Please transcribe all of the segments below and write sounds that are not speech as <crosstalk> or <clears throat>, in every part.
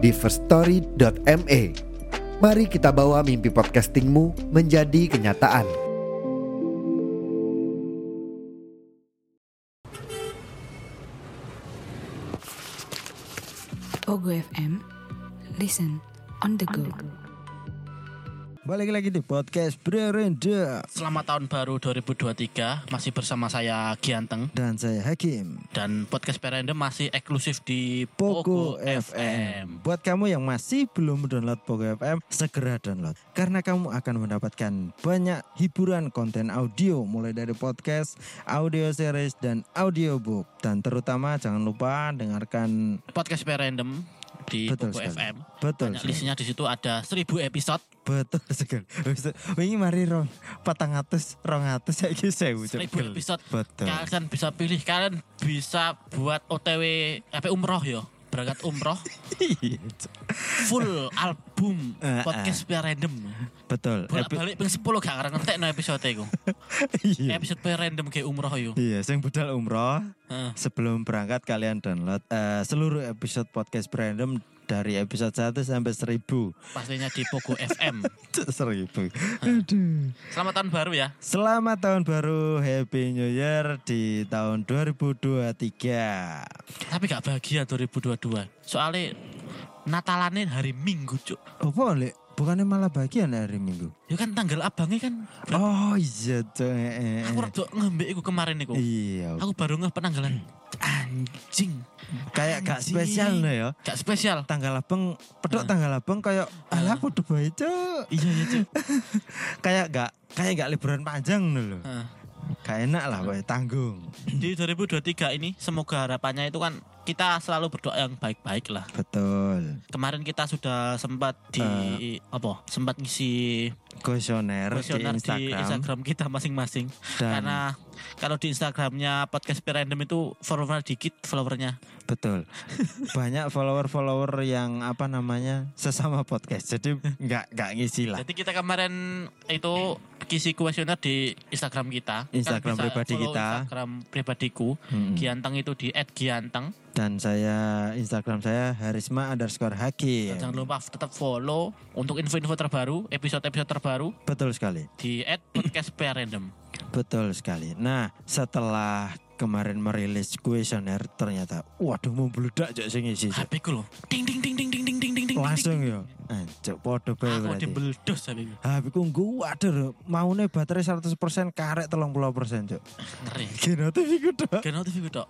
di firststory.me. Mari kita bawa mimpi podcastingmu menjadi kenyataan. Ogo FM. Listen on the go. Balik lagi di podcast Berenda Selamat tahun baru 2023 Masih bersama saya Gianteng. Dan saya Hakim. Dan podcast Perendem masih eksklusif di Pogo FM Buat kamu yang masih belum download Pogo FM Segera download. Karena kamu akan mendapatkan banyak hiburan konten audio. Mulai dari podcast, audio series, dan audiobook. Dan terutama jangan lupa dengarkan Podcast Perendem di Betul Pogo sekali. FM Betul Banyak sekali. listnya di situ ada 1000 episode. Betul sekali. Ini mari rong Patang atus Rong atus Saya sewu 1000 Cek. episode. Betul. Kalian bisa pilih Kalian bisa buat OTW apa umroh ya? Berangkat umroh. <laughs> Iya, Full album Eh, Podcast Perendem Betul Epi- Bolak-balik ping 10 gak karena ngetek no episode itu <laughs> Iya Episode Perendem kayak umroh yo Iya, sing budal umroh Heeh. sebelum berangkat kalian download eh, seluruh episode podcast random dari episode 1 sampai 1000. Pastinya di Pogo FM 1000. Aduh. Selamat tahun baru ya Selamat tahun baru, Happy New Year di tahun 2023. Tapi gak bahagia 2022 Soalnya Natalannya hari Minggu cuk Apa Lek? Bukannya malah bagian hari Minggu. Ya kan tanggal abangnya kan Oh iya tuh. eh, eh, Aku eh. rada ngembek iku kemarin iku Iya. Aku baru ngeh penanggalan Anjing Kayak gak spesial nih ya. Gak spesial Tanggal abang, pedok Heeh. tanggal abang kayak alah podo bae Cuk. Iya iya cuk <laughs> Kayak gak kayak gak liburan panjang nih loh. Heeh. Gak enak lah boy, tanggung. Di 2023 ini Semoga harapannya itu kan Kita selalu berdoa yang baik-baik lah Betul. Kemarin kita sudah sempat di Apa Sempat ngisi Kuesioner di kuesioner di Instagram. Instagram kita masing-masing Karena kalau di Instagramnya podcast Pirandom itu follower dikit followernya. betul. <laughs> Banyak follower-follower yang apa namanya sesama podcast. Jadi nggak nggak ngisi lah. Jadi kita kemarin itu kisi kuesioner di Instagram kita. Kan Instagram kan pribadi kita. Instagram pribadiku. Hmm. Gianteng itu di @gianteng. Dan saya Instagram saya Harisma underscore Haki. Jangan lupa tetap follow untuk info-info terbaru, episode-episode terbaru. Betul sekali. Di podcast random. Betul sekali. Nah setelah kemarin merilis kuesioner ternyata waduh mau beludak jok sih. HP ku loh. Ding ding ding ding ding ding Langsung ya. Anjuk podo bae Aku berarti. dibeldos HP ku. HP ku waduh maune baterai 100% karek 30% cuk. Ngeri. Kira TV ku tok. Gak notif iku, Dok.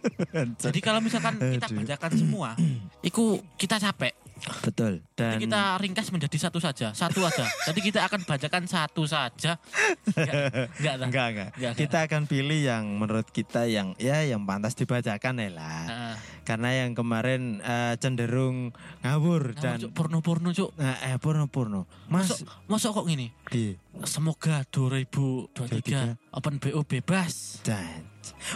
<laughs> Jadi kalau misalkan kita bacakan semua, <clears throat> itu kita capek. Betul. Dan Jadi kita ringkas menjadi satu saja, satu aja. Jadi kita akan bacakan satu saja. Enggak, enggak, enggak Enggak, Kita akan pilih yang menurut kita yang ya yang pantas dibacakan ya lah. Nah, Karena yang kemarin eh, cenderung ngawur dan dan porno-porno cuk. Nah, eh porno porno. Mas Masuk, masuk kok gini. di Semoga 2023 open BO bebas. dan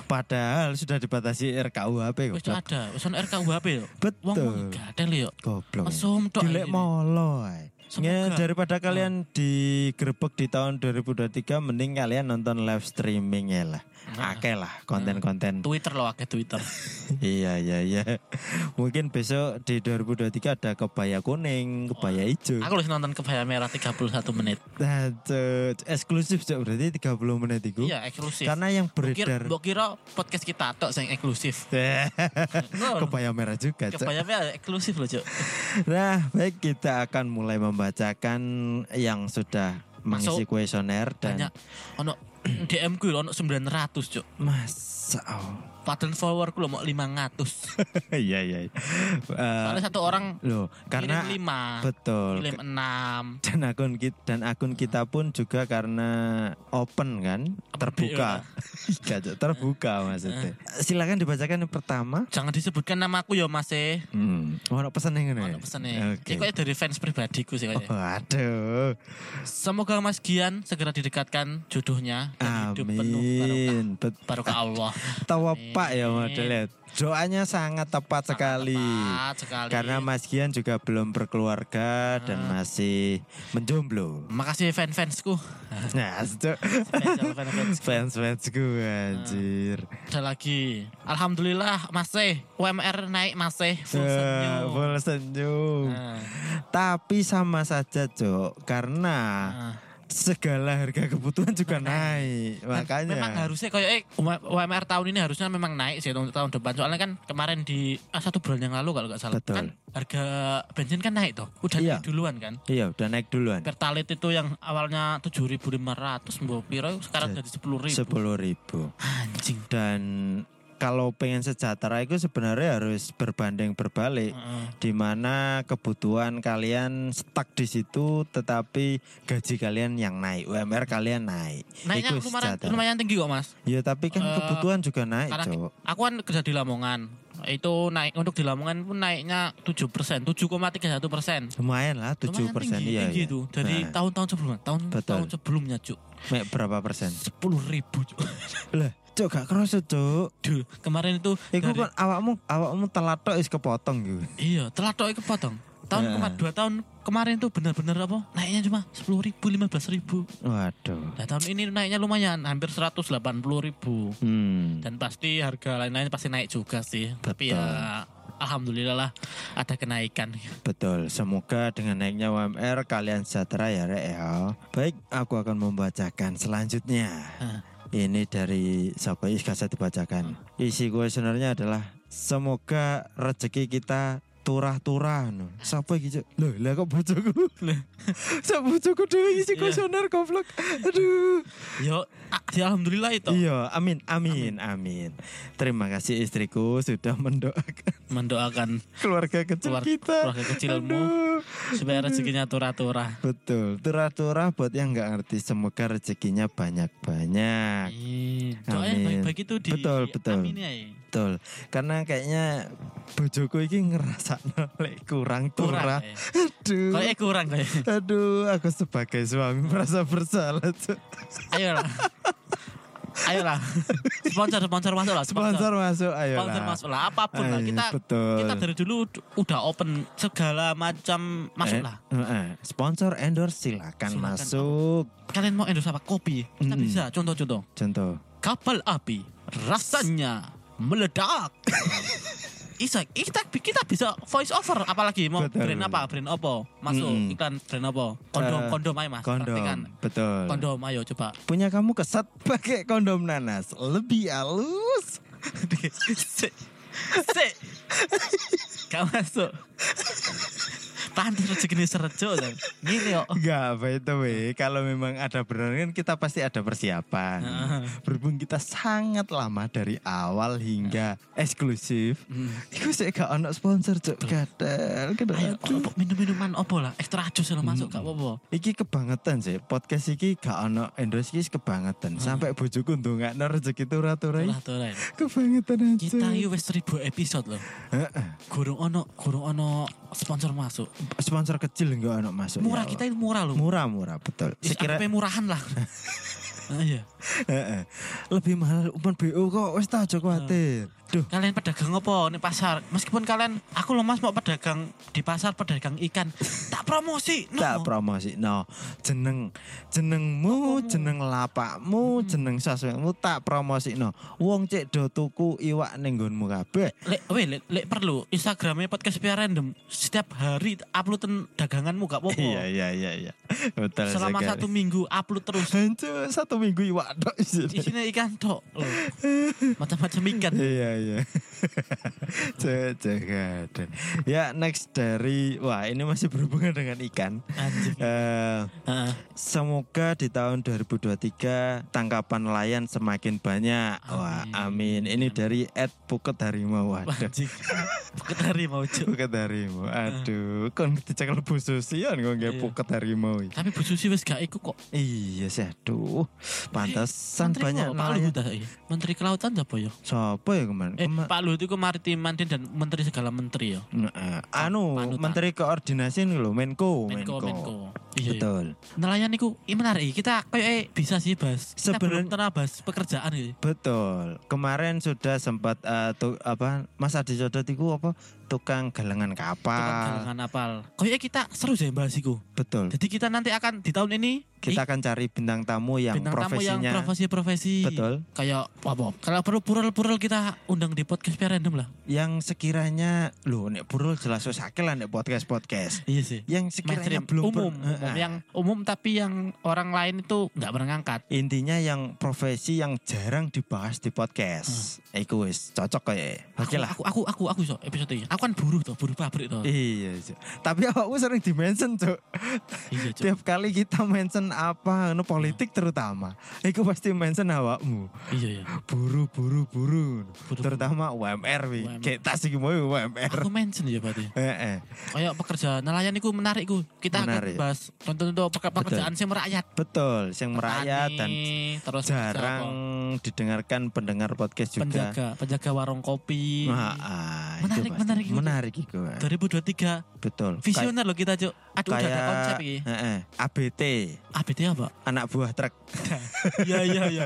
padahal sudah dibatasi RKUHP Wis kok. ada, wis ono RKUHP yo. Wong Betul. gaten yo. Goblok. Mesum tok. Dilek molo. ae. Semoga. Ya, daripada kalian digerebek di tahun 2023 mending kalian nonton live streaming ya lah. Nah. Akeh lah konten-konten Twitter loh akeh Twitter. <laughs> Iya iya iya. Mungkin besok di 2023 ada kebaya kuning, kebaya hijau. Aku harus nonton kebaya merah 31 menit. Nah, eksklusif Cuk, berarti 30 menit itu. Iya, eksklusif. Karena yang beredar mbok kira podcast kita tok sing eksklusif. <laughs> kebaya merah juga. Kebaya merah eksklusif loh, Cuk. Nah, baik kita akan mulai membacakan yang sudah mengisi Masuk. kuesioner dan Banyak ono <clears throat> DM ku lho, ono 900, Cuk. masa oh. Padahal followerku lo mau 500. <laughs> Iya iya. iya. Eh, Soalnya satu orang loh, karena kirim 5, betul. kirim 6. dan akun kita dan akun kita pun juga karena open kan terbuka Gak, <laughs> Cok, terbuka maksudnya silakan dibacakan yang pertama Jangan disebutkan namaku ya Mas e. hmm. mau pesan yang ini Ono pesene. Oke. Iki kayaknya dari fans pribadiku sih kayaknya. Oh, aduh Semoga Mas Gian segera didekatkan jodohnya dan hidup penuh barokah. amin Barokah Allah. Tepat ya modelnya doanya sangat tepat sekali Tepat sekali. karena Mas Gian juga belum berkeluarga dan Ah. masih menjomblo Makasih fan-fansku. nah. <laughs> Fans-fansku. fans fansku anjir Ada lagi. Alhamdulillah masih UMR naik masih full Eh, senyum. full senyum. Nah, Tapi sama saja, Cok. Karena nah. Segala harga kebutuhan juga naik. Dan Makanya. memang harusnya kayak eh, UMR tahun ini harusnya memang naik sih tahun, tahun depan soalnya kan kemarin di ah, satu bulan yang lalu kalau nggak salah Betul. kan harga bensin kan naik tuh udah Iya. naik duluan kan Iya, udah naik duluan. pertalite itu yang awalnya 7.500 mbok piro sekarang Jadi jadi 10.000 Sepuluh ribu. anjing Dan kalau pengen sejahtera itu sebenarnya harus berbanding berbalik. Heeh. di mana kebutuhan kalian stuck di situ tetapi gaji kalian yang naik UMR kalian naik naiknya Iku lumayan, sejahtera. lumayan tinggi kok mas ya tapi kan Eh, kebutuhan juga naik cok aku kan kerja di Lamongan itu naik untuk di Lamongan pun naiknya 7 persen 7,31 persen lumayan lah 7 Lumayan persen tinggi, iya tinggi iya. itu dari Nah. tahun-tahun sebelumnya tahun Betul. tahun sebelumnya cuk Mek, berapa persen sepuluh ribu cuk lah cok gak kerasa cok Duh, kemarin itu Iku dari- kan awakmu awakmu telat tok is kepotong gitu. iya telat tok kepotong tahun Ya. kemarin dua tahun kemarin tuh benar-benar apa naiknya cuma sepuluh ribu lima belas ribu Waduh. nah tahun ini naiknya lumayan hampir 180 ribu Hmm. dan pasti harga lain-lain pasti naik juga sih tapi Betul. ya alhamdulillah lah ada kenaikan Betul. Semoga dengan naiknya UMR kalian sejahtera ya, Rek ya. Baik, aku akan membacakan selanjutnya. Hah. Ini dari Soko Iskasa dibacakan. Isi kuesionernya adalah semoga rezeki kita turah-turah no. Siapa iki, Cuk? Loh, lah kok bojoku? Sak bojoku dhewe isi Iya. kuesioner goblok. Aduh. yo ah, ya alhamdulillah itu Iya, amin, amin, amin. Terima kasih istriku sudah mendoakan <laughs> mendoakan keluarga kecil Keluar- kita. keluarga kecilmu. Aduh. supaya rezekinya turah-turah Betul, turah-turah buat yang nggak ngerti semoga rezekinya banyak-banyak. Iya, Amin. baik-baik itu di Betul, betul. amin ya. Betul, karena kayaknya bojoku ini ngerasa <laughs> lek kurang turah. Kurang. ya. Aduh, Kayaknya kurang kayak. aduh, aku sebagai suami merasa bersalah. Cuk. Ayolah. Ayolah. Sponsor sponsor masuk lah. Sponsor masuk, ayo Sponsor masuk lah apa pun lah. Ayo, Kita betul. kita dari dulu ud- udah open segala macam masuk Eh, lah. eh, eh. Sponsor endorse silakan, Silakan. masuk. Kalian mau endorse apa? Kopi. Kita Mm. bisa contoh-contoh. Contoh. Kapal api rasanya meledak. <laughs> Isa, kita kita bisa voice over apalagi mau Betul. brand apa brand apa masuk Mm-mm. iklan brand apa kondom Eh, kondom aja mas Praktikan. Kondom, betul. kondom ayo coba Punya kamu keset <laughs> pakai kondom nanas, lebih halus. <laughs> Sik. Sik. Gak masuk. Pantes rezeki serejo kan. Gini yo. Enggak, by the way, kalau memang ada benar kan kita pasti ada persiapan. Berhubung kita sangat lama dari awal hingga eksklusif. Hmm. Iku sih gak ono sponsor. Ayo Aduh. opo, minum-minuman opo lah. Ekstra jus lah masuk gak apa-apa. Iki kebangetan sih podcast iki gak ono endorse iki kebangetan sampai bojoku ndongakno rezeki turah-turah Tulah tulah. kebangetan aja. Kita iki wis 1000 episode loh. Heeh. Gurung ono gurung ono sponsor masuk. Sponsor kecil enggak ono masuk. Murah Ya kita itu murah loh. murah-murah betul. Wis Sekira anggapnya murahan lah. Ah, <laughs> iya. Lebih mahal umpan BO kok wis tak aja kuwatir. Duh, Kalian pedagang apa nih pasar? Meskipun kalian, aku loh mas mau pedagang di pasar pedagang ikan, tak promosi. No. tak promosi no jeneng jenengmu jeneng lapakmu jeneng sosmedmu tak promosi no wong cek do tuku iwak ning nggonmu kabeh Lek, weh, lek, lek perlu Instagramnya podcast Pia Random setiap hari upload daganganmu gak apa-apa. iya iya iya iya betul Selama sekali. satu minggu upload terus. Hancur, satu minggu iwak tok Isinya ikan tok. Macam-macam ikan. iya iya. <laughs> Ada. Ya next dari wah ini masih berhubungan dengan ikan. Anjing. Eh, Heeh. semoga di tahun 2023 tangkapan nelayan semakin banyak. Wah, amin. Ini dari Ed Puket Harimau. Waduh. <laughs> Puket harimau. Puket Harimau. Aduh, kon dicekel Bu Susian kok nggak Iya. Puket Harimau. Tapi Bu Susi wis gak iku kok. Iya sih, aduh. Pantesan Menteri banyak nelayan. Iya. Menteri Kelautan apa ya? Siapa ya kemarin? Eh, Kema- Pak Luhut itu Maritiman dan Menteri segala menteri ya. Eh, anu, Panutan. Menteri Koordinasi ini loh, Menko, Menko, Menko. Iya, iya. Betul. Nelayan itu ini menarik. Kita kayak eh, bisa sih bahas. Kita Sebenarnya- pernah bahas pekerjaan gitu. Betul. Kemarin sudah sempat eh, tu- apa Mas Adi Codot itu apa tukang galangan kapal. Tukang galangan apal. Kayaknya kita seru sih bahas itu. Betul. Jadi kita nanti akan di tahun ini Kita akan cari bintang tamu yang bintang tamu yang profesinya profesi-profesi. betul, Kayak apa? Kalau perlu pural-pural kita undang di podcast random lah. yang sekiranya loh nek burul jelas akeh lah nek podcast-podcast. Iya sih. Yang sekiranya Mainstream belum per- umum, Eh, umum eh. yang umum tapi yang orang lain itu nggak pernah ngangkat. intinya yang profesi yang jarang dibahas di podcast. Iku wis cocok kayak. Hmm. Aku, Oke lah. aku aku aku aku so, episode ini. Aku kan buruh tuh, buruh pabrik tuh. Iya, Cuk. tapi awakmu sering di-mention, Cuk. Iya, Cuk. Tiap kali kita mention apa, no politik terutama, iku pasti mention awakmu. Iya, iya. Buru, buru, buru. Buru, Terutama UMR, wi. Kayak tas iki mau UMR. Aku mention ya berarti. Eh, eh. Kayak pekerja nelayan itu menarik ku. Kita Menarik. akan bahas peker- pekerjaan yang merakyat. Betul, yang merakyat dan terus jarang apa, didengarkan pendengar podcast juga. penjaga penjaga warung kopi. Ah, ah, itu Menarik, pasti. menarik itu. menarik itu. 2023 Betul. visioner loh kita cuk. Aduh udah ada kayak konsep ini. eh, eh, ABT, ABT apa? anak buah truk. <laughs> Iya iya iya.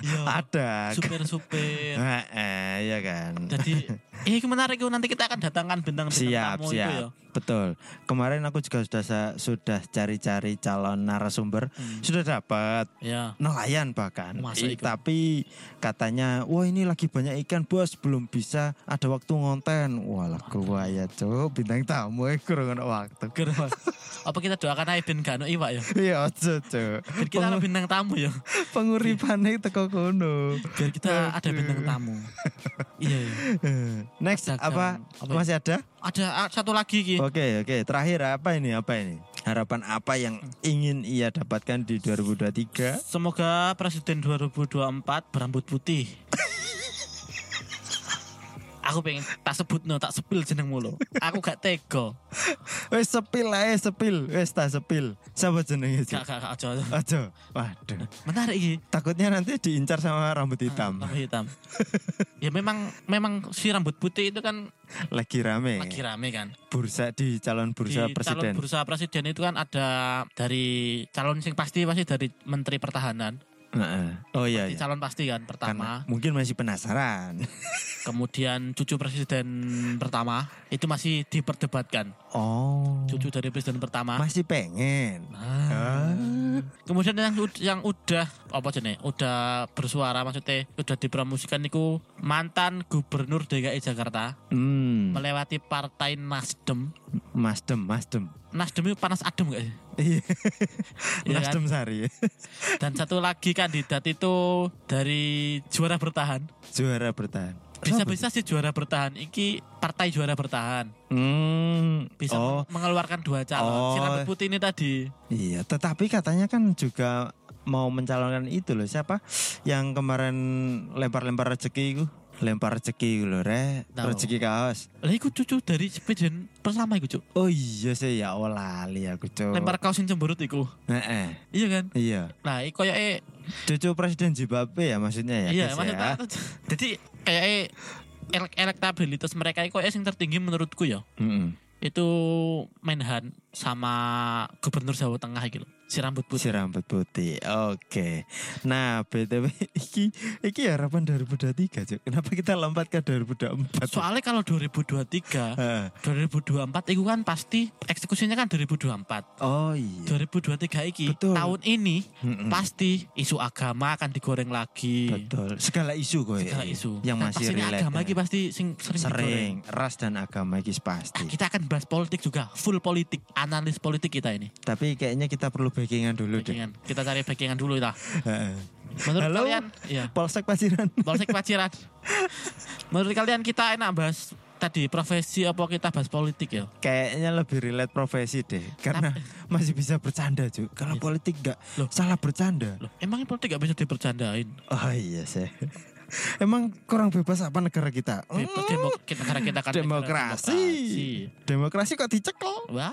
Iya. Ada. Supir-supir. Eh, eh, iya kan. Jadi <laughs> eh menarik nanti kita akan datangkan bintang-bintang Siap, tamu itu ya. siap. Betul. Kemarin aku juga sudah sudah cari-cari calon narasumber, Hmm. sudah dapat Ya. nelayan bahkan. I- iku? tapi katanya, wah ini lagi banyak ikan bos, belum bisa ada waktu ngonten. Walah ya cuk, bintang tamu eh kurang ada waktu. Apa kita doakan aja ben gak iwak ya? Iya ojo cuk. Kita ada bintang tamu ya. Penguripannya teko kono. Biar kita ada bintang tamu. Iya, iya. Next Dagang. apa? Apa ya? Masih ada? Ada satu lagi Ki. Oke oke. Terakhir apa ini? Apa ini? Harapan apa yang ingin ia dapatkan di 2023? Semoga Presiden 2024 berambut putih. <laughs> Aku pengen tak sebut no, tak sepil jeneng mulu. Aku gak tega. Wes sepil ae sepil. Wes tak sepil. Siapa jenenge? Cuk? Gak gak aja. Aja. Waduh. Menarik iki. Takutnya nanti diincar sama rambut hitam. Rambut hitam. <laughs> ya memang memang si rambut putih itu kan Lagi rame. lagi rame kan. Bursa di calon bursa di calon presiden. bursa presiden itu kan ada dari calon sing pasti pasti dari Menteri Pertahanan. Heeh. Oh iya iya. calon pasti kan Karena pertama. mungkin masih penasaran. <laughs> Kemudian cucu presiden pertama itu masih diperdebatkan. Oh. Cucu dari presiden pertama. Masih pengen. Ah. Ah. Kemudian yang yang udah apa jenis? Udah bersuara maksudnya udah dipromosikan itu mantan gubernur DKI Jakarta Hmm. melewati partai Nasdem. Masdem, Masdem. Nasdem itu panas adem gak sih? Iya. <laughs> Iya kan? Nasdem Sari. <laughs> Dan satu lagi kandidat itu dari juara bertahan. Juara bertahan. Bisa-bisa sih juara bertahan. Iki partai juara bertahan. Hmm. Bisa Oh, mengeluarkan dua calon. Oh. Putih ini tadi. iya. Tetapi katanya kan juga mau mencalonkan itu loh. Siapa yang kemarin lempar-lempar rezeki itu? Lempar rezeki itu loh, re. Rezeki kaos. Lah iku cucu dari presiden pertama iku, Cuk. Oh iya sih ya Allah lali aku cok. Lempar kausin cemberut iku. Heeh. Iya kan? Iya. Nah, iku kayak eh, Cucu Presiden Zimbabwe ya maksudnya ya. iya maksudnya ya. jadi kayak elek- elektabilitas mereka itu yang tertinggi menurutku ya. Mm-mm. Itu Menhan sama gubernur Jawa Tengah gitu. Si rambut Si putih. rambut putih. Oke. Nah, BTW iki iki harapan 2023, Cuk. Kenapa kita lompat ke 2024? Soalnya kalau 2023 Heeh. 2024 itu kan pasti eksekusinya kan 2024. Oh iya. 2023 iki Betul. tahun ini Mm-mm. pasti isu agama akan digoreng lagi. Betul. Segala isu kok Segala isu. yang Dan masih relate. agama iki pasti sing sering, digoreng. sering ras dan agama iki Nah, pasti. kita akan bahas politik juga, full politik, analis politik kita ini. Tapi kayaknya kita perlu backingan dulu deh. Backingan. Kita cari backingan dulu lah. Heeh. Menurut Halo? kalian, ya, Polsek Paciran. Polsek Paciran. Menurut kalian kita enak bahas tadi profesi apa kita bahas politik ya? Kayaknya lebih relate profesi deh, karena masih bisa bercanda cuy. Kalau Iya. politik gak Loh. salah bercanda. Loh, emangnya politik gak bisa dibercandain? Oh iya sih. Emang kurang bebas apa negara kita? Bebas Hmm, demo, kita negara kita kan negara Demokrasi. demokrasi. demokrasi kok dicekel? Wah,